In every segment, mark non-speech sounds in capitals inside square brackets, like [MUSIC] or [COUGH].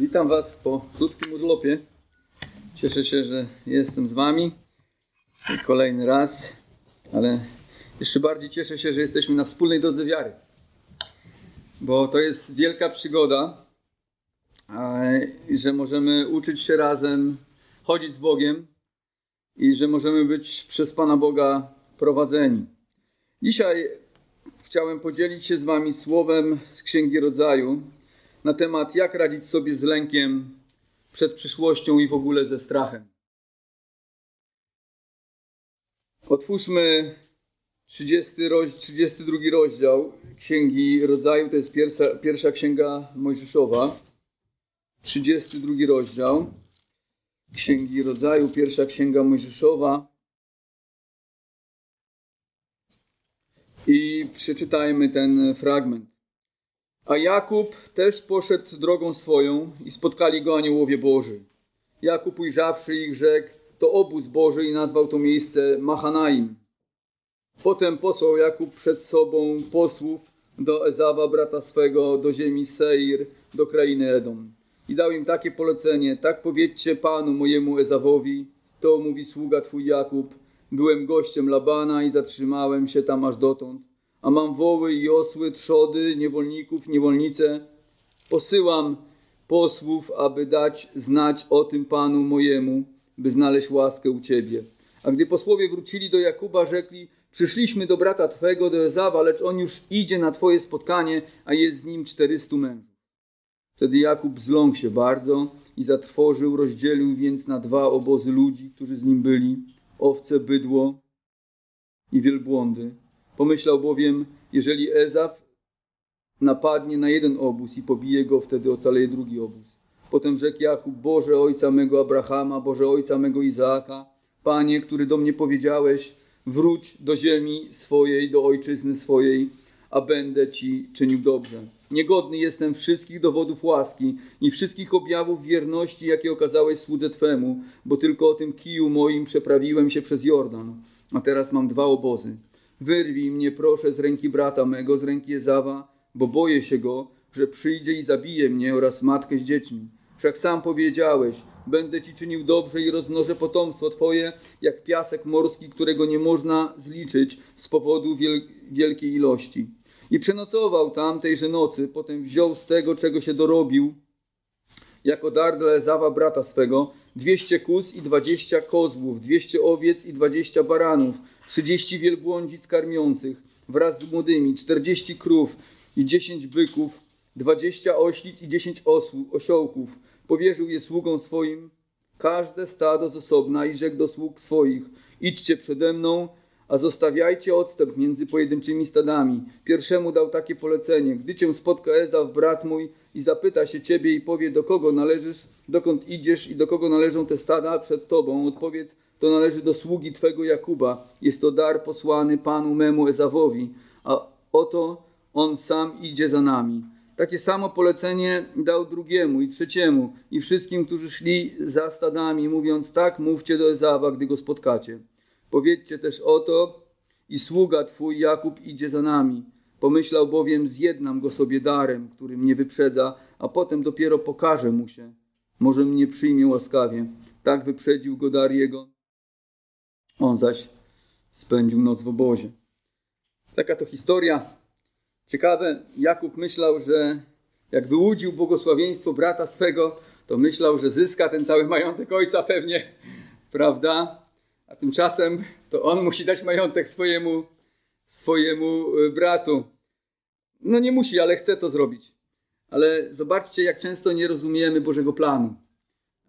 Witam Was po krótkim urlopie. Cieszę się, że jestem z Wami kolejny raz, ale jeszcze bardziej cieszę się, że jesteśmy na wspólnej drodze wiary, bo to jest wielka przygoda, że możemy uczyć się razem, chodzić z Bogiem i że możemy być przez Pana Boga prowadzeni. Dzisiaj chciałem podzielić się z Wami słowem z Księgi Rodzaju na temat, jak radzić sobie z lękiem przed przyszłością i w ogóle ze strachem. Otwórzmy 30 roz, 32 rozdział Księgi Rodzaju, to jest pierwsza, pierwsza księga Mojżeszowa. 32 rozdział Księgi Rodzaju, pierwsza księga Mojżeszowa. I przeczytajmy ten fragment. A Jakub też poszedł drogą swoją i spotkali go aniołowie Boży. Jakub ujrzawszy ich rzekł, to obóz Boży i nazwał to miejsce Machanaim. Potem posłał Jakub przed sobą posłów do Ezawa, brata swego, do ziemi Seir, do krainy Edom. I dał im takie polecenie, tak powiedzcie panu mojemu Ezawowi, to mówi sługa twój Jakub, byłem gościem Labana i zatrzymałem się tam aż dotąd a mam woły i osły, trzody, niewolników, niewolnice. Posyłam posłów, aby dać znać o tym Panu mojemu, by znaleźć łaskę u Ciebie. A gdy posłowie wrócili do Jakuba, rzekli, przyszliśmy do brata Twego, do Ezawa, lecz on już idzie na Twoje spotkanie, a jest z nim czterystu mężów. Wtedy Jakub zląkł się bardzo i zatrwożył, rozdzielił więc na dwa obozy ludzi, którzy z nim byli, owce, bydło i wielbłądy. Pomyślał bowiem, jeżeli Ezaf napadnie na jeden obóz i pobije go, wtedy ocaleje drugi obóz. Potem rzekł Jakub, Boże ojca mego Abrahama, Boże ojca mego Izaaka, Panie, który do mnie powiedziałeś, wróć do ziemi swojej, do ojczyzny swojej, a będę Ci czynił dobrze. Niegodny jestem wszystkich dowodów łaski i wszystkich objawów wierności, jakie okazałeś słudze Twemu, bo tylko o tym kiju moim przeprawiłem się przez Jordan, a teraz mam dwa obozy. Wyrwij mnie, proszę, z ręki brata mego, z ręki Ezawa, bo boję się go, że przyjdzie i zabije mnie oraz matkę z dziećmi. Wszak sam powiedziałeś, będę ci czynił dobrze i rozmnożę potomstwo twoje, jak piasek morski, którego nie można zliczyć z powodu wiel wielkiej ilości. I przenocował tam tejże nocy, potem wziął z tego, czego się dorobił, jako dar dla Ezawa brata swego, dwieście kus i dwadzieścia kozłów, dwieście owiec i dwadzieścia baranów, trzydzieści wielbłądzic karmiących wraz z młodymi, czterdzieści krów i dziesięć byków, dwadzieścia oślic i dziesięć osiołków. Powierzył je sługom swoim, każde stado z osobna i rzekł do sług swoich, idźcie przede mną, a zostawiajcie odstęp między pojedynczymi stadami. Pierwszemu dał takie polecenie, gdy cię spotka Ezaw, brat mój, i zapyta się ciebie i powie, do kogo należysz, dokąd idziesz i do kogo należą te stada przed tobą, odpowiedz, to należy do sługi twego Jakuba. Jest to dar posłany panu memu Ezawowi, a oto on sam idzie za nami. Takie samo polecenie dał drugiemu i trzeciemu i wszystkim, którzy szli za stadami, mówiąc tak, mówcie do Ezawa, gdy go spotkacie. Powiedzcie też oto i sługa twój Jakub idzie za nami. Pomyślał bowiem, zjednam go sobie darem, który mnie wyprzedza, a potem dopiero pokażę mu się. Może mnie przyjmie łaskawie. Tak wyprzedził go dar jego. On zaś spędził noc w obozie. Taka to historia. Ciekawe, Jakub myślał, że jak wyłudził błogosławieństwo brata swego, to myślał, że zyska ten cały majątek ojca pewnie, prawda? A tymczasem to on musi dać majątek swojemu, swojemu y, bratu. No nie musi, ale chce to zrobić. Ale zobaczcie, jak często nie rozumiemy Bożego planu.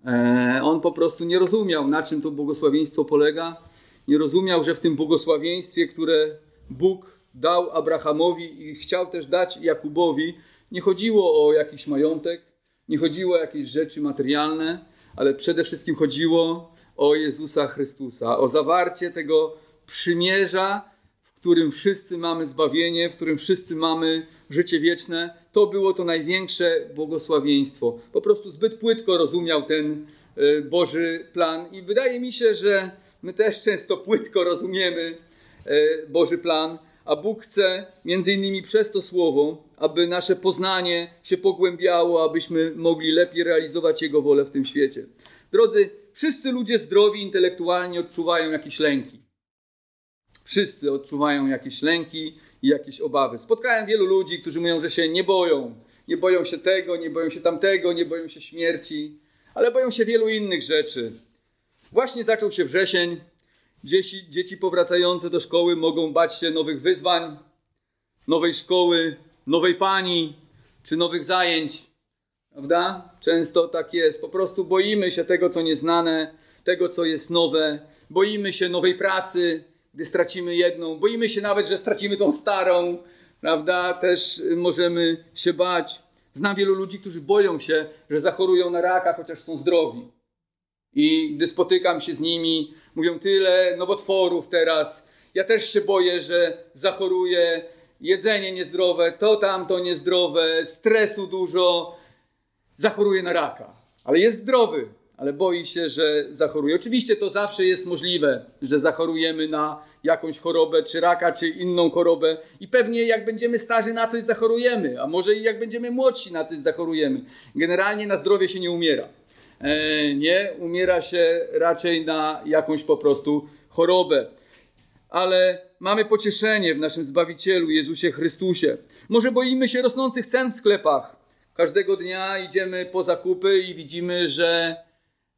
E, on po prostu nie rozumiał, na czym to błogosławieństwo polega. Nie rozumiał, że w tym błogosławieństwie, które Bóg dał Abrahamowi i chciał też dać Jakubowi, nie chodziło o jakiś majątek, nie chodziło o jakieś rzeczy materialne, ale przede wszystkim chodziło o Jezusa Chrystusa, o zawarcie tego przymierza, w którym wszyscy mamy zbawienie, w którym wszyscy mamy życie wieczne. To było to największe błogosławieństwo. Po prostu zbyt płytko rozumiał ten e, Boży plan i wydaje mi się, że my też często płytko rozumiemy e, Boży plan, a Bóg chce między innymi przez to słowo, aby nasze poznanie się pogłębiało, abyśmy mogli lepiej realizować Jego wolę w tym świecie. Drodzy, wszyscy ludzie zdrowi intelektualnie odczuwają jakieś lęki. Wszyscy odczuwają jakieś lęki i jakieś obawy. Spotkałem wielu ludzi, którzy mówią, że się nie boją. Nie boją się tego, nie boją się tamtego, nie boją się śmierci, ale boją się wielu innych rzeczy. Właśnie zaczął się wrzesień. Dzieci, dzieci powracające do szkoły mogą bać się nowych wyzwań, nowej szkoły, nowej pani czy nowych zajęć. Prawda? Często tak jest. Po prostu boimy się tego, co nieznane, tego, co jest nowe. Boimy się nowej pracy, gdy stracimy jedną. Boimy się nawet, że stracimy tą starą. Prawda? Też możemy się bać. Znam wielu ludzi, którzy boją się, że zachorują na raka, chociaż są zdrowi. I gdy spotykam się z nimi, mówią tyle nowotworów teraz. Ja też się boję, że zachoruję. Jedzenie niezdrowe, to tamto niezdrowe, stresu dużo. Zachoruję na raka. Ale jest zdrowy, ale boi się, że zachoruje. Oczywiście to zawsze jest możliwe, że zachorujemy na jakąś chorobę, czy raka, czy inną chorobę. I pewnie jak będziemy starzy, na coś zachorujemy, a może i jak będziemy młodsi, na coś zachorujemy. Generalnie na zdrowie się nie umiera. E, nie, umiera się raczej na jakąś po prostu chorobę. Ale mamy pocieszenie w naszym Zbawicielu Jezusie Chrystusie. Może boimy się rosnących cen w sklepach. Każdego dnia idziemy po zakupy i widzimy, że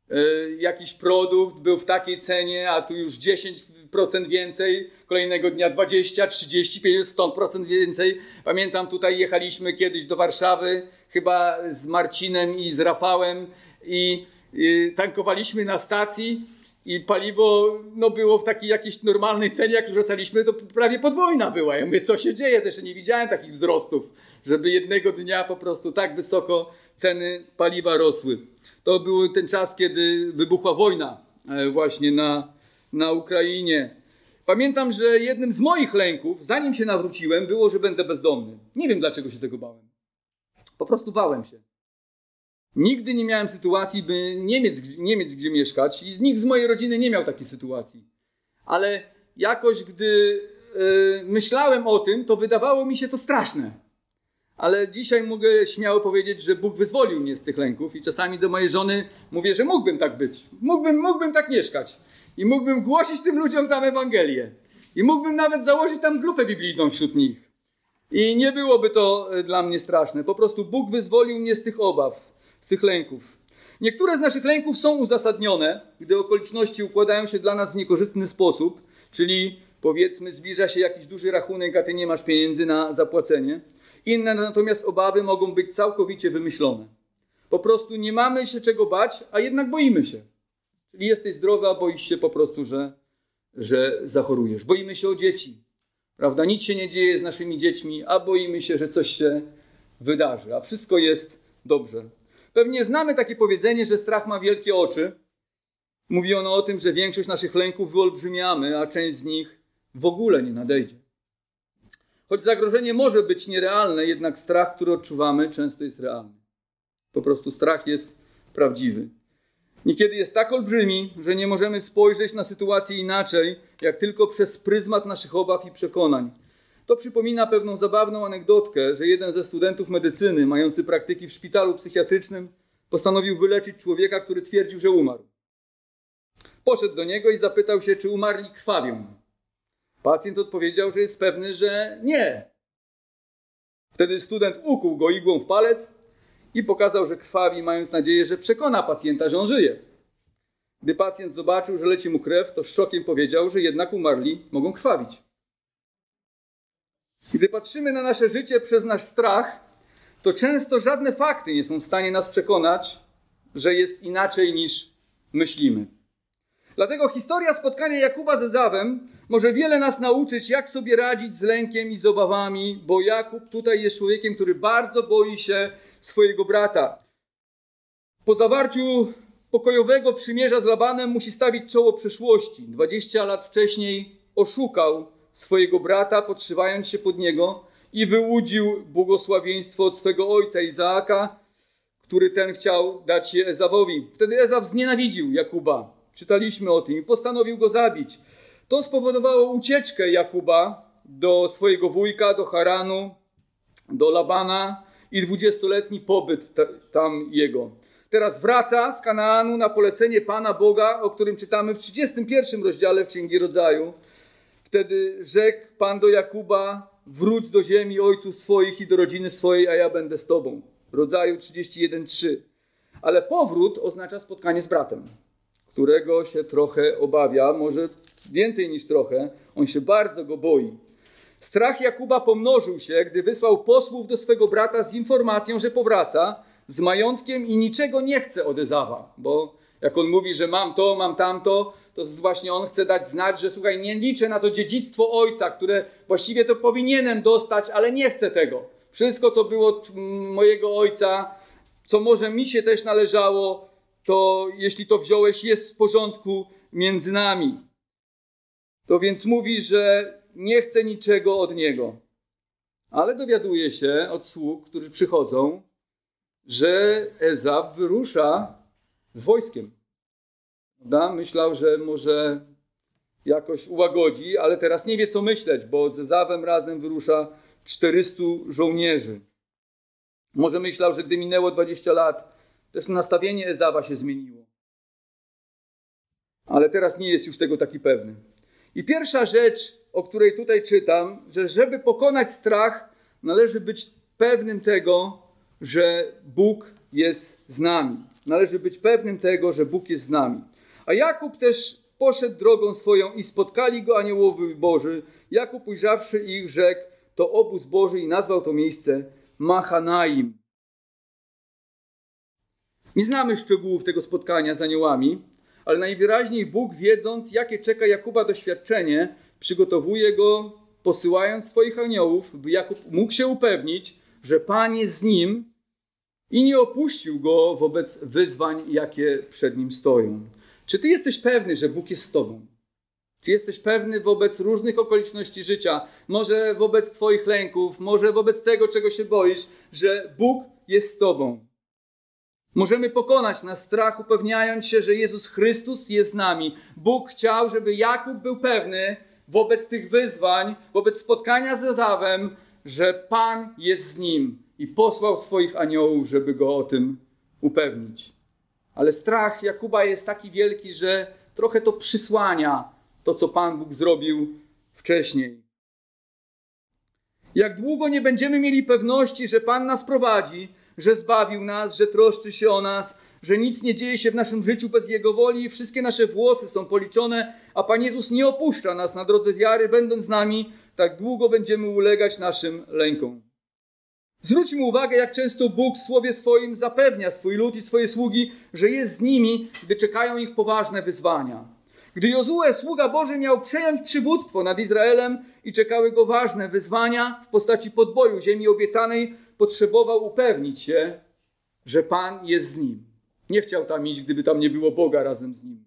e, jakiś produkt był w takiej cenie, a tu już 10% więcej, kolejnego dnia 20, 30, 50% więcej. Pamiętam, tutaj jechaliśmy kiedyś do Warszawy, chyba z Marcinem i z Rafałem i, i tankowaliśmy na stacji i paliwo no, było w takiej jakiejś normalnej cenie, jak rzucaliśmy, to prawie podwójna była. Ja mówię, co się dzieje? Też nie widziałem takich wzrostów, żeby jednego dnia po prostu tak wysoko ceny paliwa rosły. To był ten czas, kiedy wybuchła wojna e, właśnie na, na Ukrainie. Pamiętam, że jednym z moich lęków, zanim się nawróciłem, było, że będę bezdomny. Nie wiem, dlaczego się tego bałem. Po prostu bałem się. Nigdy nie miałem sytuacji, by nie mieć, nie mieć gdzie mieszkać i nikt z mojej rodziny nie miał takiej sytuacji. Ale jakoś, gdy yy, myślałem o tym, to wydawało mi się to straszne. Ale dzisiaj mogę śmiało powiedzieć, że Bóg wyzwolił mnie z tych lęków i czasami do mojej żony mówię, że mógłbym tak być. Mógłbym, mógłbym tak mieszkać. I mógłbym głosić tym ludziom tam Ewangelię. I mógłbym nawet założyć tam grupę biblijną wśród nich. I nie byłoby to e, dla mnie straszne. Po prostu Bóg wyzwolił mnie z tych obaw z tych lęków. Niektóre z naszych lęków są uzasadnione, gdy okoliczności układają się dla nas w niekorzystny sposób, czyli powiedzmy zbliża się jakiś duży rachunek, a ty nie masz pieniędzy na zapłacenie. Inne natomiast obawy mogą być całkowicie wymyślone. Po prostu nie mamy się czego bać, a jednak boimy się. Czyli jesteś zdrowy, a boisz się po prostu, że, że zachorujesz. Boimy się o dzieci. Prawda? Nic się nie dzieje z naszymi dziećmi, a boimy się, że coś się wydarzy. A wszystko jest dobrze. Pewnie znamy takie powiedzenie, że strach ma wielkie oczy. Mówi ono o tym, że większość naszych lęków wyolbrzymiamy, a część z nich w ogóle nie nadejdzie. Choć zagrożenie może być nierealne, jednak strach, który odczuwamy, często jest realny. Po prostu strach jest prawdziwy. Niekiedy jest tak olbrzymi, że nie możemy spojrzeć na sytuację inaczej, jak tylko przez pryzmat naszych obaw i przekonań. To przypomina pewną zabawną anegdotkę, że jeden ze studentów medycyny, mający praktyki w szpitalu psychiatrycznym, postanowił wyleczyć człowieka, który twierdził, że umarł. Poszedł do niego i zapytał się, czy umarli krwawią. Pacjent odpowiedział, że jest pewny, że nie. Wtedy student ukuł go igłą w palec i pokazał, że krwawi, mając nadzieję, że przekona pacjenta, że on żyje. Gdy pacjent zobaczył, że leci mu krew, to z szokiem powiedział, że jednak umarli mogą krwawić. Gdy patrzymy na nasze życie przez nasz strach, to często żadne fakty nie są w stanie nas przekonać, że jest inaczej niż myślimy. Dlatego historia spotkania Jakuba ze Zawem może wiele nas nauczyć, jak sobie radzić z lękiem i z obawami, bo Jakub tutaj jest człowiekiem, który bardzo boi się swojego brata. Po zawarciu pokojowego przymierza z Labanem musi stawić czoło przeszłości. 20 lat wcześniej oszukał swojego brata, podszywając się pod niego i wyłudził błogosławieństwo od swego ojca Izaaka, który ten chciał dać je Ezawowi. Wtedy Ezaw znienawidził Jakuba. Czytaliśmy o tym i postanowił go zabić. To spowodowało ucieczkę Jakuba do swojego wujka, do Haranu, do Labana i dwudziestoletni pobyt tam jego. Teraz wraca z Kanaanu na polecenie Pana Boga, o którym czytamy w 31 rozdziale w Księgi Rodzaju. Wtedy rzekł Pan do Jakuba, wróć do ziemi ojców swoich i do rodziny swojej, a ja będę z tobą. Rodzaju 31:3. Ale powrót oznacza spotkanie z bratem, którego się trochę obawia, może więcej niż trochę. On się bardzo go boi. Strach Jakuba pomnożył się, gdy wysłał posłów do swego brata z informacją, że powraca z majątkiem i niczego nie chce od Ezawa, bo jak on mówi, że mam to, mam tamto, to właśnie on chce dać znać, że słuchaj, nie liczę na to dziedzictwo ojca, które właściwie to powinienem dostać, ale nie chcę tego. Wszystko, co było mojego ojca, co może mi się też należało, to jeśli to wziąłeś, jest w porządku między nami. To więc mówi, że nie chce niczego od niego. Ale dowiaduje się od sług, którzy przychodzą, że Ezab wyrusza z wojskiem. Prawda? Myślał, że może jakoś ułagodzi, ale teraz nie wie, co myśleć, bo z Ezawem razem wyrusza 400 żołnierzy. Może myślał, że gdy minęło 20 lat, też nastawienie Ezawa się zmieniło. Ale teraz nie jest już tego taki pewny. I pierwsza rzecz, o której tutaj czytam, że żeby pokonać strach, należy być pewnym tego, że Bóg jest z nami. Należy być pewnym tego, że Bóg jest z nami. A Jakub też poszedł drogą swoją i spotkali go aniołowie Boży. Jakub ujrzawszy ich, rzekł, to obóz Boży i nazwał to miejsce Machanaim. Nie znamy szczegółów tego spotkania z aniołami, ale najwyraźniej Bóg, wiedząc, jakie czeka Jakuba doświadczenie, przygotowuje go, posyłając swoich aniołów, by Jakub mógł się upewnić, że Pan jest z nim i nie opuścił go wobec wyzwań, jakie przed nim stoją. Czy ty jesteś pewny, że Bóg jest z tobą? Czy jesteś pewny wobec różnych okoliczności życia, może wobec Twoich lęków, może wobec tego, czego się boisz, że Bóg jest z Tobą? Możemy pokonać na strach, upewniając się, że Jezus Chrystus jest z nami. Bóg chciał, żeby Jakub był pewny wobec tych wyzwań, wobec spotkania z Ezawem, że Pan jest z nim i posłał swoich aniołów, żeby go o tym upewnić. Ale strach Jakuba jest taki wielki, że trochę to przysłania to, co Pan Bóg zrobił wcześniej. Jak długo nie będziemy mieli pewności, że Pan nas prowadzi, że zbawił nas, że troszczy się o nas, że nic nie dzieje się w naszym życiu bez Jego woli wszystkie nasze włosy są policzone, a Pan Jezus nie opuszcza nas na drodze wiary, będąc z nami, tak długo będziemy ulegać naszym lękom. Zwróćmy uwagę, jak często Bóg w słowie swoim zapewnia swój lud i swoje sługi, że jest z nimi, gdy czekają ich poważne wyzwania. Gdy Jozue, sługa Boży, miał przejąć przywództwo nad Izraelem i czekały go ważne wyzwania w postaci podboju ziemi obiecanej, potrzebował upewnić się, że Pan jest z nim. Nie chciał tam iść, gdyby tam nie było Boga razem z nim.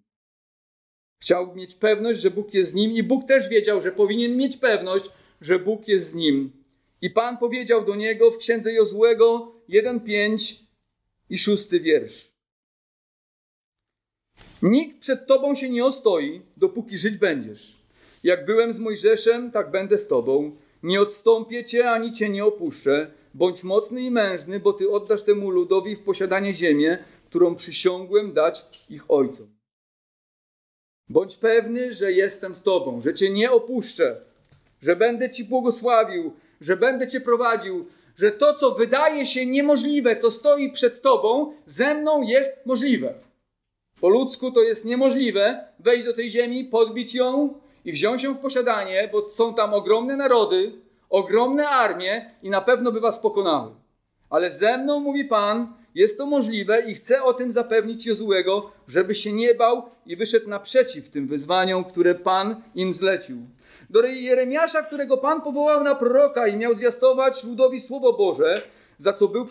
Chciał mieć pewność, że Bóg jest z nim, i Bóg też wiedział, że powinien mieć pewność, że Bóg jest z nim. I Pan powiedział do niego w księdze Jozłego 1:5 i 6 wiersz. Nikt przed tobą się nie ostoi, dopóki żyć będziesz. Jak byłem z Mojżeszem, tak będę z tobą. Nie odstąpię cię ani cię nie opuszczę. Bądź mocny i mężny, bo ty oddasz temu ludowi w posiadanie ziemię, którą przysiągłem dać ich ojcom. Bądź pewny, że jestem z tobą, że cię nie opuszczę, że będę ci błogosławił, że będę cię prowadził, że to, co wydaje się niemożliwe, co stoi przed tobą, ze mną jest możliwe. Po ludzku to jest niemożliwe wejść do tej ziemi, podbić ją i wziąć ją w posiadanie, bo są tam ogromne narody, ogromne armie i na pewno by was pokonały. Ale ze mną, mówi Pan, jest to możliwe i chcę o tym zapewnić Jozułego, żeby się nie bał i wyszedł naprzeciw tym wyzwaniom, które Pan im zlecił. Do Jeremiasza, którego Pan powołał na proroka i miał zwiastować ludowi Słowo Boże, za co był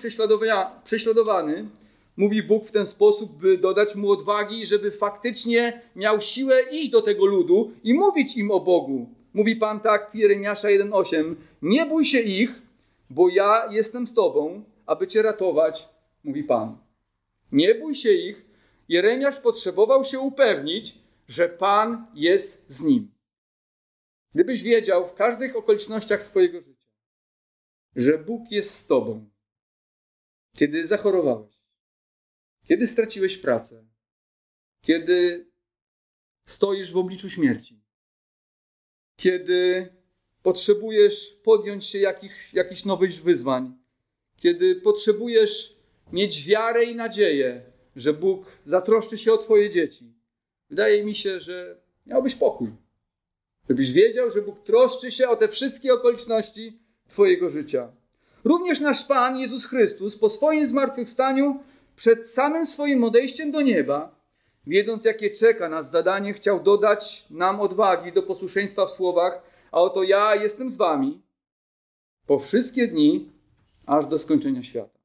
prześladowany, mówi Bóg w ten sposób, by dodać mu odwagi, żeby faktycznie miał siłę iść do tego ludu i mówić im o Bogu. Mówi Pan tak w Jeremiasza 1,8 Nie bój się ich, bo ja jestem z Tobą, aby Cię ratować, mówi Pan. Nie bój się ich. Jeremiasz potrzebował się upewnić, że Pan jest z nim. Gdybyś wiedział w każdych okolicznościach swojego życia, że Bóg jest z Tobą, kiedy zachorowałeś, kiedy straciłeś pracę, kiedy stoisz w obliczu śmierci, kiedy potrzebujesz podjąć się jakich, jakichś nowych wyzwań, kiedy potrzebujesz mieć wiarę i nadzieję, że Bóg zatroszczy się o Twoje dzieci, wydaje mi się, że miałbyś pokój. Żebyś wiedział, że Bóg troszczy się o te wszystkie okoliczności Twojego życia. Również nasz Pan Jezus Chrystus po swoim zmartwychwstaniu, przed samym swoim odejściem do nieba, wiedząc jakie czeka nas zadanie, chciał dodać nam odwagi do posłuszeństwa w słowach, a oto ja jestem z wami po wszystkie dni, aż do skończenia świata.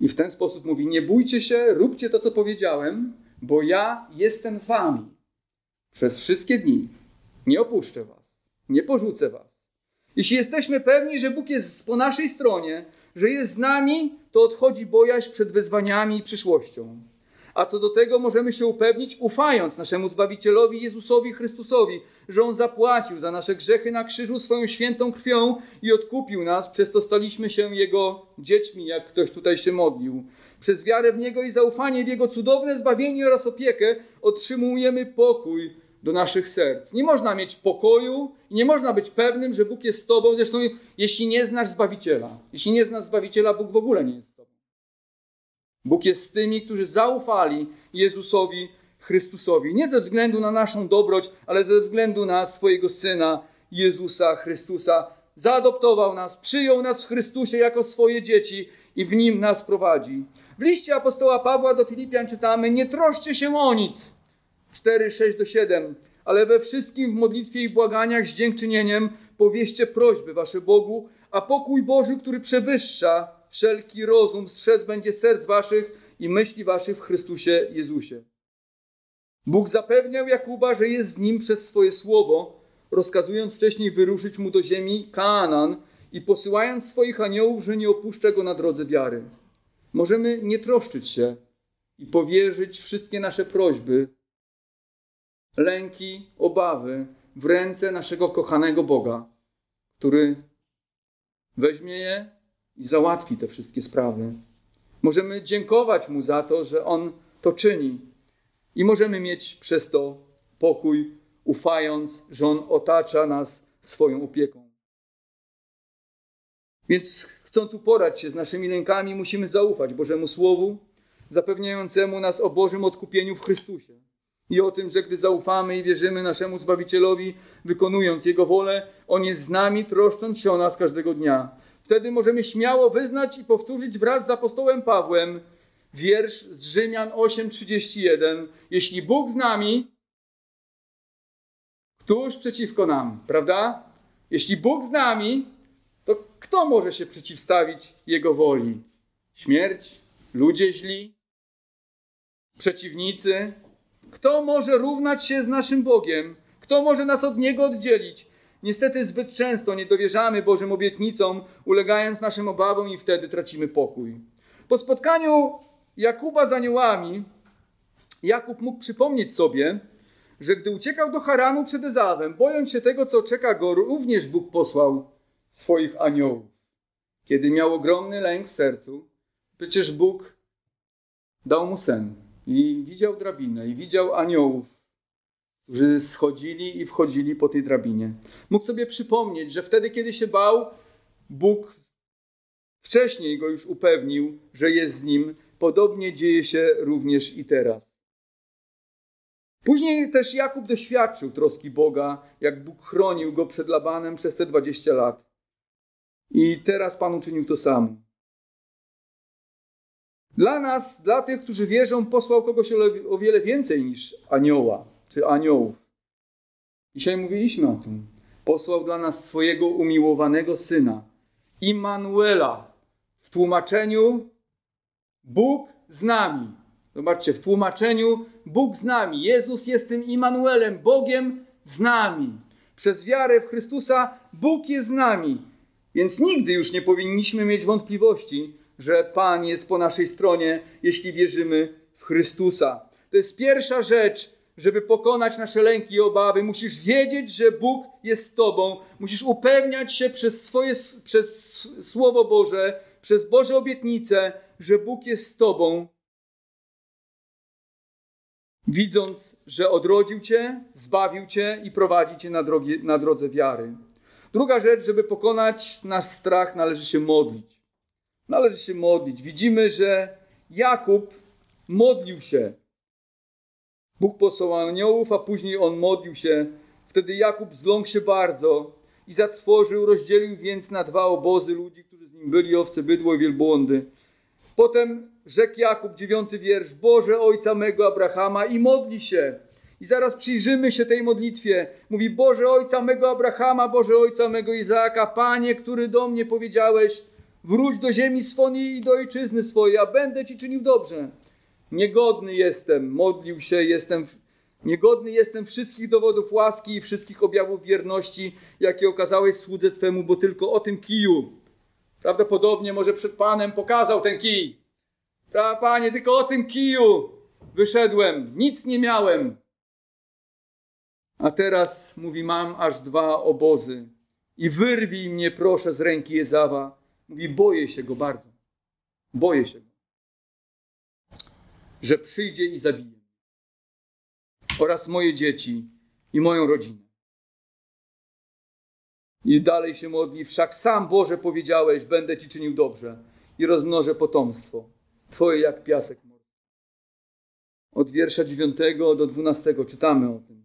I w ten sposób mówi: Nie bójcie się, róbcie to, co powiedziałem, bo ja jestem z wami przez wszystkie dni. Nie opuszczę was, nie porzucę was. Jeśli jesteśmy pewni, że Bóg jest po naszej stronie, że jest z nami, to odchodzi bojaźń przed wyzwaniami i przyszłością. A co do tego możemy się upewnić, ufając naszemu Zbawicielowi Jezusowi Chrystusowi, że On zapłacił za nasze grzechy na krzyżu swoją świętą krwią i odkupił nas, przez to staliśmy się Jego dziećmi, jak ktoś tutaj się modlił. Przez wiarę w Niego i zaufanie w Jego cudowne zbawienie oraz opiekę otrzymujemy pokój do naszych serc. Nie można mieć pokoju i nie można być pewnym, że Bóg jest z Tobą. Zresztą, jeśli nie znasz Zbawiciela, jeśli nie znasz Zbawiciela, Bóg w ogóle nie jest z Tobą. Bóg jest z tymi, którzy zaufali Jezusowi Chrystusowi. Nie ze względu na naszą dobroć, ale ze względu na swojego Syna Jezusa Chrystusa. Zaadoptował nas, przyjął nas w Chrystusie jako swoje dzieci i w nim nas prowadzi. W liście apostoła Pawła do Filipian czytamy: Nie troszcie się o nic. 4, 6 do 7. Ale we wszystkim w modlitwie i błaganiach z dziękczynieniem powieście prośby wasze Bogu, a pokój Boży, który przewyższa wszelki rozum, strzec będzie serc waszych i myśli waszych w Chrystusie Jezusie. Bóg zapewniał Jakuba, że jest z nim przez swoje słowo, rozkazując wcześniej wyruszyć mu do ziemi Kanaan i posyłając swoich aniołów, że nie opuszcza go na drodze wiary. Możemy nie troszczyć się i powierzyć wszystkie nasze prośby, lęki, obawy w ręce naszego kochanego Boga, który weźmie je i załatwi te wszystkie sprawy. Możemy dziękować Mu za to, że On to czyni i możemy mieć przez to pokój, ufając, że On otacza nas swoją opieką. Więc chcąc uporać się z naszymi lękami, musimy zaufać Bożemu Słowu, zapewniającemu nas o Bożym odkupieniu w Chrystusie i o tym, że gdy zaufamy i wierzymy naszemu Zbawicielowi, wykonując Jego wolę, On jest z nami, troszcząc się o nas każdego dnia. Wtedy możemy śmiało wyznać i powtórzyć wraz z apostołem Pawłem wiersz z Rzymian 8:31. Jeśli Bóg z nami, któż przeciwko nam, prawda? Jeśli Bóg z nami, to kto może się przeciwstawić Jego woli? Śmierć? Ludzie źli? Przeciwnicy? Kto może równać się z naszym Bogiem? Kto może nas od Niego oddzielić? Niestety zbyt często nie dowierzamy Bożym obietnicom, ulegając naszym obawom i wtedy tracimy pokój. Po spotkaniu Jakuba z aniołami, Jakub mógł przypomnieć sobie, że gdy uciekał do Haranu przed Ezawem, bojąc się tego, co czeka go, również Bóg posłał swoich aniołów. Kiedy miał ogromny lęk w sercu, przecież Bóg dał mu sen i widział drabinę i widział aniołów, którzy schodzili i wchodzili po tej drabinie. Mógł sobie przypomnieć, że wtedy, kiedy się bał, Bóg wcześniej go już upewnił, że jest z nim. Podobnie dzieje się również i teraz. Później też Jakub doświadczył troski Boga, jak Bóg chronił go przed Labanem przez te 20 lat. I teraz Pan uczynił to samo. Dla nas, dla tych, którzy wierzą, posłał kogoś o wiele więcej niż anioła czy aniołów. Dzisiaj mówiliśmy o tym. Posłał dla nas swojego umiłowanego syna, Immanuela. W tłumaczeniu Bóg z nami. Zobaczcie, w tłumaczeniu Bóg z nami. Jezus jest tym Immanuelem, Bogiem z nami. Przez wiarę w Chrystusa Bóg jest z nami. Więc nigdy już nie powinniśmy mieć wątpliwości, że Pan jest po naszej stronie, jeśli wierzymy w Chrystusa. To jest pierwsza rzecz, żeby pokonać nasze lęki i obawy, musisz wiedzieć, że Bóg jest z Tobą. Musisz upewniać się przez, swoje, przez Słowo Boże, przez Boże obietnice, że Bóg jest z Tobą. Widząc, że odrodził Cię, zbawił Cię i prowadzi Cię na, drogi, na drodze wiary. Druga rzecz, żeby pokonać nasz strach, należy się modlić. Należy się modlić. Widzimy, że Jakub modlił się. Bóg posłał aniołów, a później on modlił się. Wtedy Jakub zląkł się bardzo i zatrwożył, rozdzielił więc na dwa obozy ludzi, którzy z nim byli, owce, bydło i wielbłądy. Potem rzekł Jakub, dziewiąty wiersz, Boże Ojca mego Abrahama i modli się. I zaraz przyjrzymy się tej modlitwie. Mówi, Boże Ojca mego Abrahama, Boże Ojca mego Izaaka, Panie, który do mnie powiedziałeś, wróć do ziemi swojej i do ojczyzny swojej, a będę Ci czynił dobrze. Niegodny jestem, modlił się, jestem, niegodny jestem wszystkich dowodów łaski i wszystkich objawów wierności, jakie okazałeś słudze Twemu, bo tylko o tym kiju. Prawdopodobnie może przed Panem pokazał ten kij. Pra, Panie, tylko o tym kiju wyszedłem, nic nie miałem. A teraz, mówi, mam aż dwa obozy i wyrwij mnie proszę z ręki Jezawa. Mówi, boję się go bardzo. Boję się go że przyjdzie i zabije. Oraz moje dzieci i moją rodzinę. I dalej się modli, wszak sam Boże powiedziałeś, będę Ci czynił dobrze i rozmnożę potomstwo Twoje jak piasek. Od wiersza 9 do 12 czytamy o tym.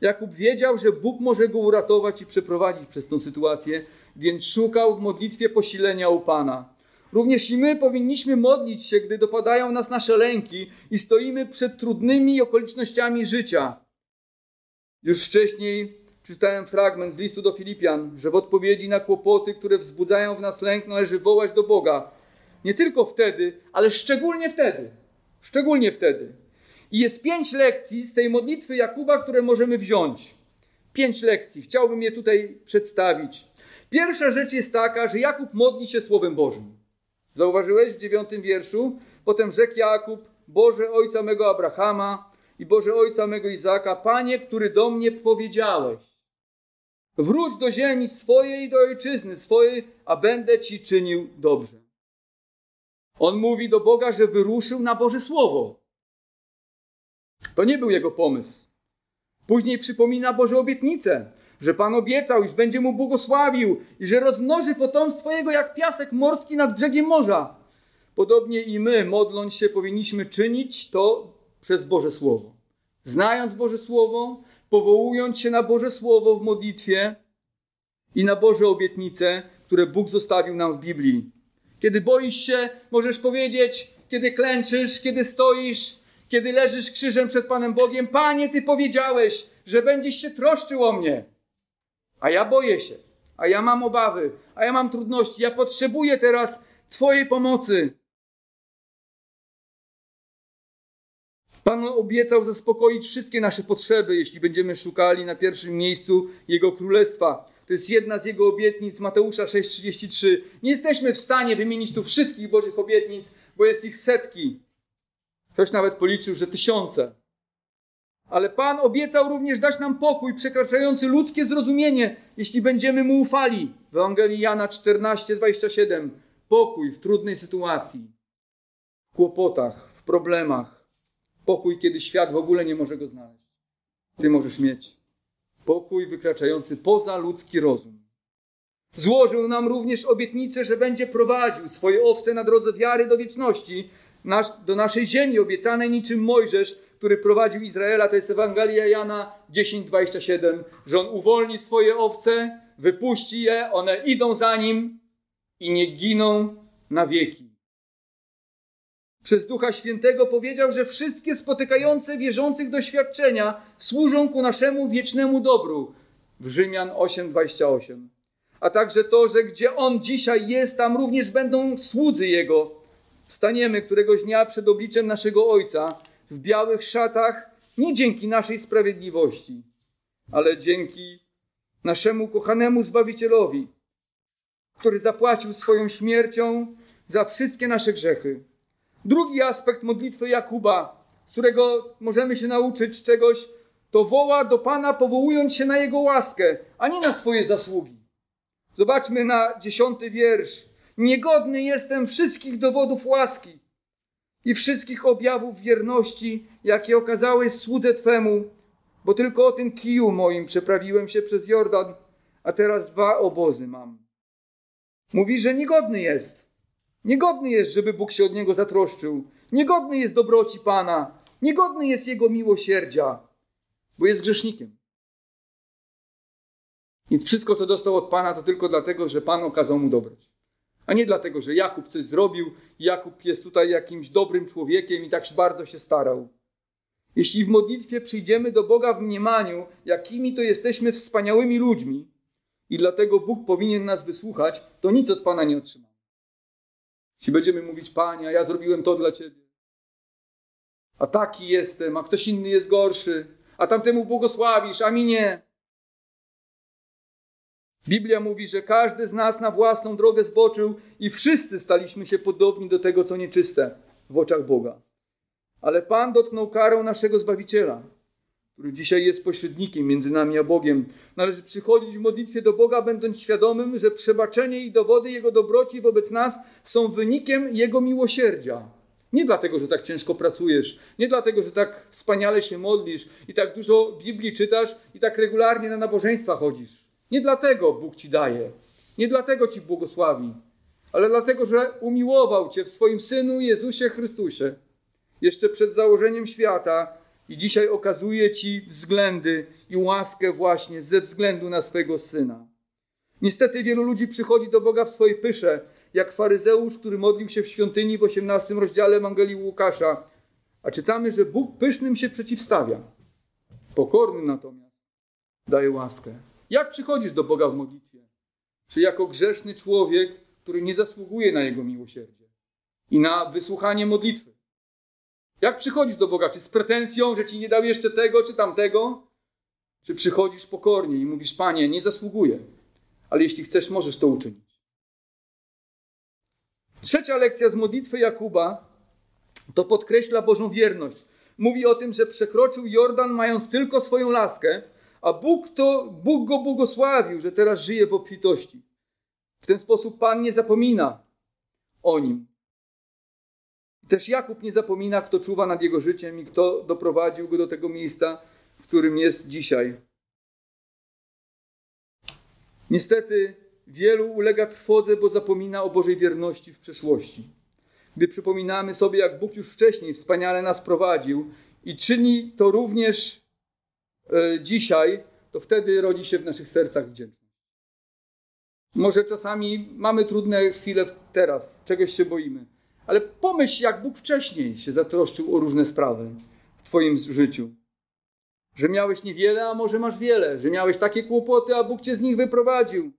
Jakub wiedział, że Bóg może go uratować i przeprowadzić przez tą sytuację, więc szukał w modlitwie posilenia u Pana. Również i my powinniśmy modlić się, gdy dopadają nas nasze lęki i stoimy przed trudnymi okolicznościami życia. Już wcześniej przeczytałem fragment z listu do Filipian, że w odpowiedzi na kłopoty, które wzbudzają w nas lęk, należy wołać do Boga. Nie tylko wtedy, ale szczególnie wtedy. Szczególnie wtedy. I jest pięć lekcji z tej modlitwy Jakuba, które możemy wziąć. Pięć lekcji. Chciałbym je tutaj przedstawić. Pierwsza rzecz jest taka, że Jakub modli się Słowem Bożym. Zauważyłeś w dziewiątym wierszu? Potem rzekł Jakub, Boże Ojca mego Abrahama i Boże Ojca mego Izaka, Panie, który do mnie powiedziałeś, wróć do ziemi swojej i do ojczyzny swojej, a będę Ci czynił dobrze. On mówi do Boga, że wyruszył na Boże Słowo. To nie był jego pomysł. Później przypomina Boże obietnice, że Pan obiecał, iż będzie mu błogosławił i że rozmnoży potomstwo jego jak piasek morski nad brzegiem morza. Podobnie i my, modląc się, powinniśmy czynić to przez Boże Słowo. Znając Boże Słowo, powołując się na Boże Słowo w modlitwie i na Boże obietnice, które Bóg zostawił nam w Biblii. Kiedy boisz się, możesz powiedzieć, kiedy klęczysz, kiedy stoisz, kiedy leżysz krzyżem przed Panem Bogiem, Panie, Ty powiedziałeś, że będziesz się troszczył o mnie. A ja boję się, a ja mam obawy, a ja mam trudności, ja potrzebuję teraz Twojej pomocy. Pan obiecał zaspokoić wszystkie nasze potrzeby, jeśli będziemy szukali na pierwszym miejscu Jego Królestwa. To jest jedna z Jego obietnic, Mateusza 6,33. Nie jesteśmy w stanie wymienić tu wszystkich Bożych obietnic, bo jest ich setki. Ktoś nawet policzył, że tysiące. Ale Pan obiecał również dać nam pokój przekraczający ludzkie zrozumienie, jeśli będziemy Mu ufali. W Ewangelii Jana 14:27. Pokój w trudnej sytuacji, w kłopotach, w problemach. Pokój, kiedy świat w ogóle nie może go znaleźć. Ty możesz mieć. Pokój wykraczający poza ludzki rozum. Złożył nam również obietnicę, że będzie prowadził swoje owce na drodze wiary do wieczności, do naszej ziemi obiecanej niczym Mojżesz, który prowadził Izraela, to jest Ewangelia Jana 10:27, że on uwolni swoje owce, wypuści je, one idą za nim i nie giną na wieki. Przez Ducha Świętego powiedział, że wszystkie spotykające wierzących doświadczenia służą ku naszemu wiecznemu dobru. W Rzymian 8:28. A także to, że gdzie on dzisiaj jest, tam również będą słudzy jego. Staniemy któregoś dnia przed obliczem naszego Ojca w białych szatach nie dzięki naszej sprawiedliwości, ale dzięki naszemu kochanemu Zbawicielowi, który zapłacił swoją śmiercią za wszystkie nasze grzechy. Drugi aspekt modlitwy Jakuba z którego możemy się nauczyć czegoś, to woła do Pana, powołując się na Jego łaskę, a nie na swoje zasługi. Zobaczmy na dziesiąty wiersz. Niegodny jestem wszystkich dowodów łaski i wszystkich objawów wierności, jakie okazałeś słudze Twemu, bo tylko o tym kiju moim przeprawiłem się przez Jordan, a teraz dwa obozy mam. Mówi, że niegodny jest. Niegodny jest, żeby Bóg się od niego zatroszczył. Niegodny jest dobroci Pana. Niegodny jest jego miłosierdzia, bo jest grzesznikiem. I wszystko, co dostał od Pana, to tylko dlatego, że Pan okazał mu dobroć. A nie dlatego, że Jakub coś zrobił, Jakub jest tutaj jakimś dobrym człowiekiem i tak bardzo się starał. Jeśli w modlitwie przyjdziemy do Boga w mniemaniu, jakimi to jesteśmy wspaniałymi ludźmi i dlatego Bóg powinien nas wysłuchać, to nic od Pana nie otrzymamy. Jeśli będziemy mówić, Panie, ja zrobiłem to dla Ciebie, a taki jestem, a ktoś inny jest gorszy, a tamtemu błogosławisz, a mi nie. Biblia mówi, że każdy z nas na własną drogę zboczył i wszyscy staliśmy się podobni do tego, co nieczyste w oczach Boga. Ale Pan dotknął karą naszego Zbawiciela, który dzisiaj jest pośrednikiem między nami a Bogiem. Należy przychodzić w modlitwie do Boga, będąc świadomym, że przebaczenie i dowody Jego dobroci wobec nas są wynikiem Jego miłosierdzia. Nie dlatego, że tak ciężko pracujesz, nie dlatego, że tak wspaniale się modlisz i tak dużo Biblii czytasz i tak regularnie na nabożeństwa chodzisz. Nie dlatego Bóg ci daje, nie dlatego ci błogosławi, ale dlatego, że umiłował cię w swoim Synu Jezusie Chrystusie jeszcze przed założeniem świata i dzisiaj okazuje ci względy i łaskę właśnie ze względu na swego Syna. Niestety wielu ludzi przychodzi do Boga w swojej pysze, jak faryzeusz, który modlił się w świątyni w 18 rozdziale Ewangelii Łukasza. A czytamy, że Bóg pysznym się przeciwstawia. Pokornym natomiast daje łaskę. Jak przychodzisz do Boga w modlitwie? Czy jako grzeszny człowiek, który nie zasługuje na Jego miłosierdzie i na wysłuchanie modlitwy? Jak przychodzisz do Boga? Czy z pretensją, że Ci nie dał jeszcze tego czy tamtego? Czy przychodzisz pokornie i mówisz, Panie, nie zasługuję, ale jeśli chcesz, możesz to uczynić. Trzecia lekcja z modlitwy Jakuba to podkreśla Bożą wierność. Mówi o tym, że przekroczył Jordan mając tylko swoją laskę, a Bóg, to, Bóg go błogosławił, że teraz żyje w obfitości. W ten sposób Pan nie zapomina o nim. Też Jakub nie zapomina, kto czuwa nad jego życiem i kto doprowadził go do tego miejsca, w którym jest dzisiaj. Niestety Wielu ulega trwodze, bo zapomina o Bożej wierności w przeszłości. Gdy przypominamy sobie, jak Bóg już wcześniej wspaniale nas prowadził i czyni to również dzisiaj, to wtedy rodzi się w naszych sercach wdzięczność. Może czasami mamy trudne chwile teraz, czegoś się boimy, ale pomyśl, jak Bóg wcześniej się zatroszczył o różne sprawy w Twoim życiu. Że miałeś niewiele, a może masz wiele, że miałeś takie kłopoty, a Bóg cię z nich wyprowadził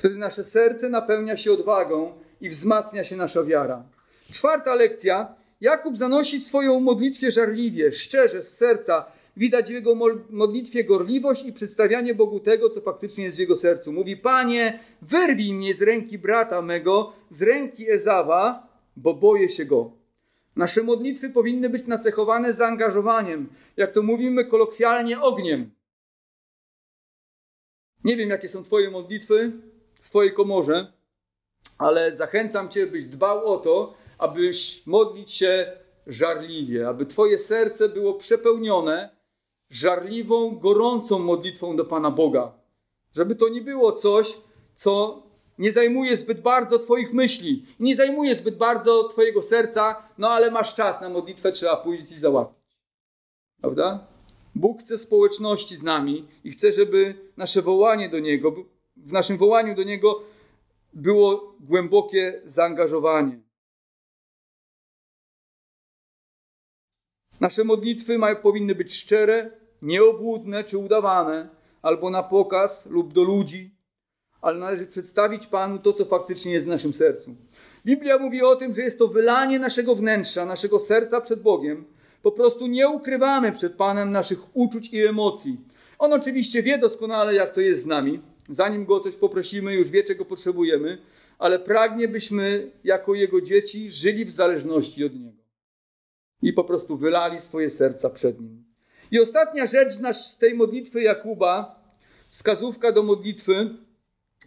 Wtedy nasze serce napełnia się odwagą i wzmacnia się nasza wiara. Czwarta lekcja. Jakub zanosi swoją modlitwę żarliwie, szczerze, z serca. Widać w jego modlitwie gorliwość i przedstawianie Bogu tego, co faktycznie jest w jego sercu. Mówi: Panie, wyrwij mnie z ręki brata mego, z ręki Ezawa, bo boję się go. Nasze modlitwy powinny być nacechowane zaangażowaniem, jak to mówimy kolokwialnie, ogniem. Nie wiem, jakie są Twoje modlitwy, w Twojej komorze, ale zachęcam Cię, byś dbał o to, abyś modlić się żarliwie, aby Twoje serce było przepełnione żarliwą, gorącą modlitwą do Pana Boga. Żeby to nie było coś, co nie zajmuje zbyt bardzo Twoich myśli, nie zajmuje zbyt bardzo Twojego serca, no ale masz czas na modlitwę, trzeba pójść i załatwić. Prawda? Bóg chce społeczności z nami i chce, żeby nasze wołanie do Niego w naszym wołaniu do Niego było głębokie zaangażowanie. Nasze modlitwy mają, powinny być szczere, nieobłudne czy udawane, albo na pokaz lub do ludzi, ale należy przedstawić Panu to, co faktycznie jest w naszym sercu. Biblia mówi o tym, że jest to wylanie naszego wnętrza, naszego serca przed Bogiem. Po prostu nie ukrywamy przed Panem naszych uczuć i emocji. On oczywiście wie doskonale, jak to jest z nami, Zanim go o coś poprosimy, już wie, czego potrzebujemy, ale pragnie, byśmy jako jego dzieci żyli w zależności od niego. I po prostu wylali swoje serca przed nim. I ostatnia rzecz z tej modlitwy Jakuba, wskazówka do modlitwy,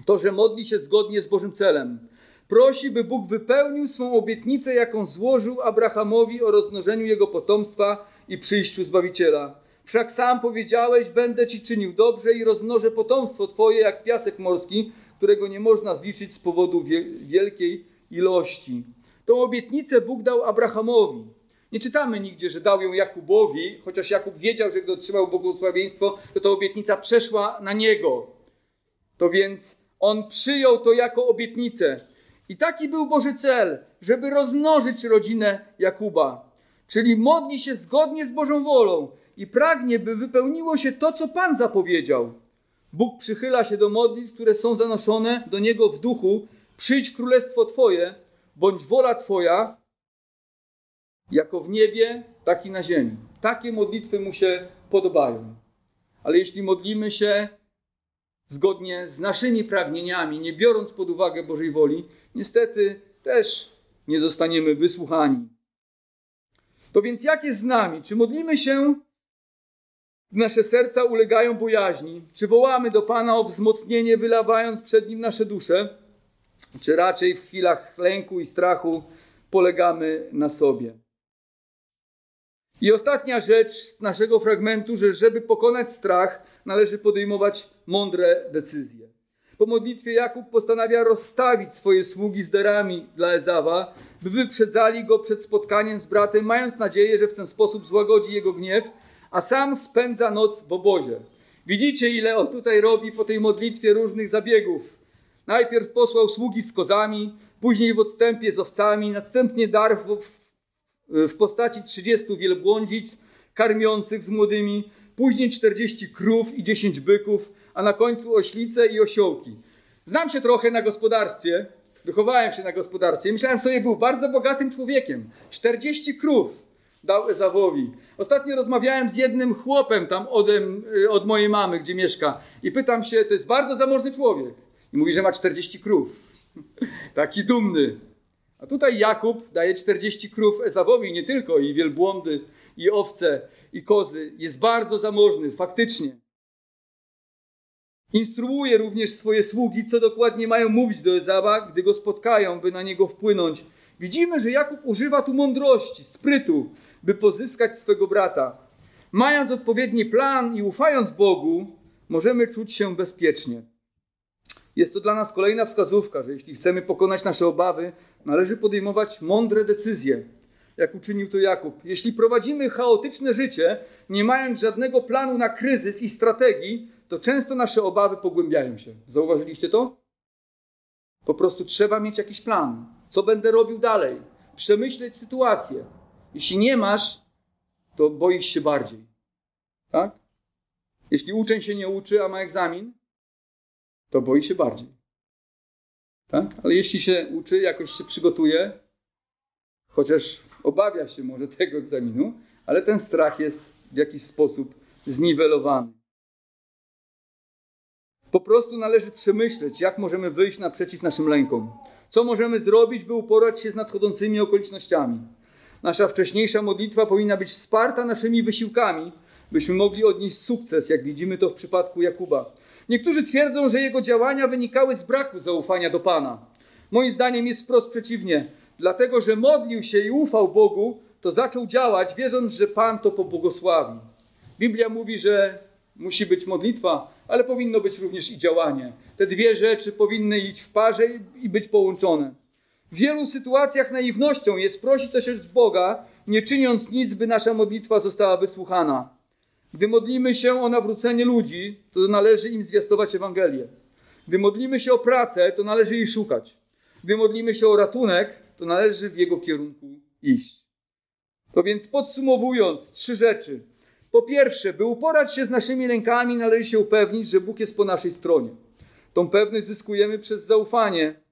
to, że modli się zgodnie z Bożym celem. Prosi, by Bóg wypełnił swą obietnicę, jaką złożył Abrahamowi o rozmnożeniu jego potomstwa i przyjściu Zbawiciela. Wszak sam powiedziałeś, będę ci czynił dobrze i rozmnożę potomstwo twoje jak piasek morski, którego nie można zliczyć z powodu wielkiej ilości. Tą obietnicę Bóg dał Abrahamowi. Nie czytamy nigdzie, że dał ją Jakubowi, chociaż Jakub wiedział, że gdy otrzymał błogosławieństwo, to ta obietnica przeszła na niego. To więc on przyjął to jako obietnicę. I taki był Boży cel, żeby rozmnożyć rodzinę Jakuba. Czyli modli się zgodnie z Bożą wolą i pragnie, by wypełniło się to, co Pan zapowiedział. Bóg przychyla się do modlitw, które są zanoszone do Niego w duchu. Przyjdź królestwo Twoje, bądź wola Twoja, jako w niebie, tak i na ziemi. Takie modlitwy mu się podobają. Ale jeśli modlimy się zgodnie z naszymi pragnieniami, nie biorąc pod uwagę Bożej woli, niestety też nie zostaniemy wysłuchani. To więc jak jest z nami? Czy modlimy się, nasze serca ulegają bojaźni? Czy wołamy do Pana o wzmocnienie, wylewając przed Nim nasze dusze? Czy raczej w chwilach lęku i strachu polegamy na sobie? I ostatnia rzecz z naszego fragmentu, że żeby pokonać strach, należy podejmować mądre decyzje. Po modlitwie Jakub postanawia rozstawić swoje sługi z derami dla Ezawa, by wyprzedzali go przed spotkaniem z bratem, mając nadzieję, że w ten sposób złagodzi jego gniew, a sam spędza noc w obozie. Widzicie, ile on tutaj robi po tej modlitwie różnych zabiegów. Najpierw posłał sługi z kozami, później w odstępie z owcami, następnie dar w, w postaci 30 wielbłądzic karmiących z młodymi, później 40 krów i 10 byków, a na końcu oślice i osiołki. Znam się trochę na gospodarstwie, wychowałem się na gospodarstwie. Myślałem sobie, był bardzo bogatym człowiekiem. 40 krów dał Ezawowi. Ostatnio rozmawiałem z jednym chłopem tam odem, y, od mojej mamy, gdzie mieszka. I pytam się, to jest bardzo zamożny człowiek. I mówi, że ma 40 krów. [LAUGHS] Taki dumny. A tutaj Jakub daje 40 krów Ezawowi, nie tylko, i wielbłądy, i owce, i kozy. Jest bardzo zamożny, faktycznie. Instruuje również swoje sługi, co dokładnie mają mówić do Ezawa, gdy go spotkają, by na niego wpłynąć. Widzimy, że Jakub używa tu mądrości, sprytu, by pozyskać swego brata. Mając odpowiedni plan i ufając Bogu, możemy czuć się bezpiecznie. Jest to dla nas kolejna wskazówka, że jeśli chcemy pokonać nasze obawy, należy podejmować mądre decyzje, jak uczynił to Jakub. Jeśli prowadzimy chaotyczne życie, nie mając żadnego planu na kryzys i strategii, to często nasze obawy pogłębiają się. Zauważyliście to? Po prostu trzeba mieć jakiś plan. Co będę robił dalej? Przemyśleć sytuację. Jeśli nie masz, to boisz się bardziej. Tak? Jeśli uczeń się nie uczy, a ma egzamin, to boi się bardziej. Tak? Ale jeśli się uczy, jakoś się przygotuje, chociaż obawia się może [LAUGHS] tego egzaminu, ale ten strach jest w jakiś sposób zniwelowany. Po prostu należy przemyśleć, jak możemy wyjść naprzeciw naszym lękom. Co możemy zrobić, by uporać się z nadchodzącymi okolicznościami. Nasza wcześniejsza modlitwa powinna być wsparta naszymi wysiłkami, byśmy mogli odnieść sukces, jak widzimy to w przypadku Jakuba. Niektórzy twierdzą, że jego działania wynikały z braku zaufania do Pana. Moim zdaniem jest wprost przeciwnie. Dlatego, że modlił się i ufał Bogu, to zaczął działać, wierząc, że Pan to pobłogosławi. Biblia mówi, że musi być modlitwa, ale powinno być również i działanie. Te dwie rzeczy powinny iść w parze i być połączone. W wielu sytuacjach naiwnością jest prosić coś od Boga, nie czyniąc nic, by nasza modlitwa została wysłuchana. Gdy modlimy się o nawrócenie ludzi, to należy im zwiastować Ewangelię. Gdy modlimy się o pracę, to należy jej szukać. Gdy modlimy się o ratunek, to należy w jego kierunku iść. To więc podsumowując, trzy rzeczy. Po pierwsze, by uporać się z naszymi lękami, należy się upewnić, że Bóg jest po naszej stronie. Tą pewność zyskujemy przez zaufanie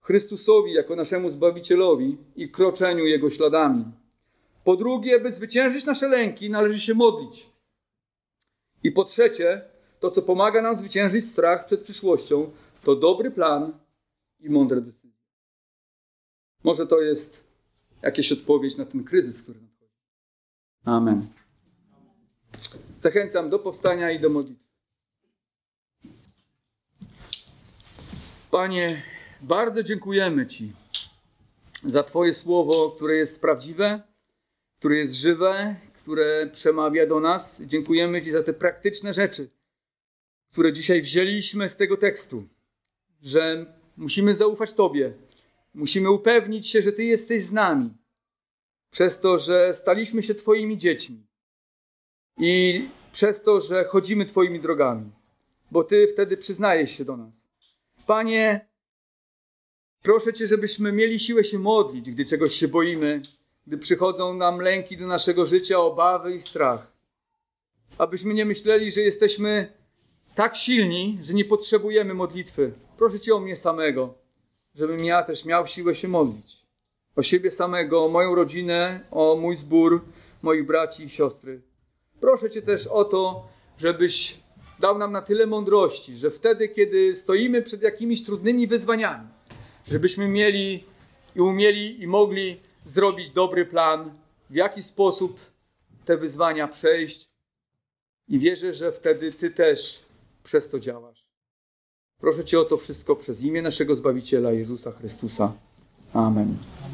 Chrystusowi jako naszemu Zbawicielowi i kroczeniu Jego śladami. Po drugie, by zwyciężyć nasze lęki, należy się modlić. I po trzecie, to co pomaga nam zwyciężyć strach przed przyszłością, to dobry plan i mądre decyzje. Może to jest jakaś odpowiedź na ten kryzys, który nadchodzi. Amen. Zachęcam do powstania i do modlitwy. Panie, bardzo dziękujemy Ci za Twoje słowo, które jest prawdziwe, które jest żywe, które przemawia do nas. Dziękujemy Ci za te praktyczne rzeczy, które dzisiaj wzięliśmy z tego tekstu, że musimy zaufać Tobie, musimy upewnić się, że Ty jesteś z nami, przez to, że staliśmy się Twoimi dziećmi i przez to, że chodzimy Twoimi drogami, bo Ty wtedy przyznajesz się do nas. Panie, proszę Cię, żebyśmy mieli siłę się modlić, gdy czegoś się boimy, gdy przychodzą nam lęki do naszego życia, obawy i strach. Abyśmy nie myśleli, że jesteśmy tak silni, że nie potrzebujemy modlitwy. Proszę Cię o mnie samego, żebym ja też miał siłę się modlić. O siebie samego, o moją rodzinę, o mój zbór, moich braci i siostry. Proszę Cię też o to, żebyś dał nam na tyle mądrości, że wtedy, kiedy stoimy przed jakimiś trudnymi wyzwaniami, żebyśmy mieli i umieli i mogli zrobić dobry plan, w jaki sposób te wyzwania przejść. I wierzę, że wtedy Ty też przez to działasz. Proszę Cię o to wszystko przez imię naszego Zbawiciela Jezusa Chrystusa. Amen.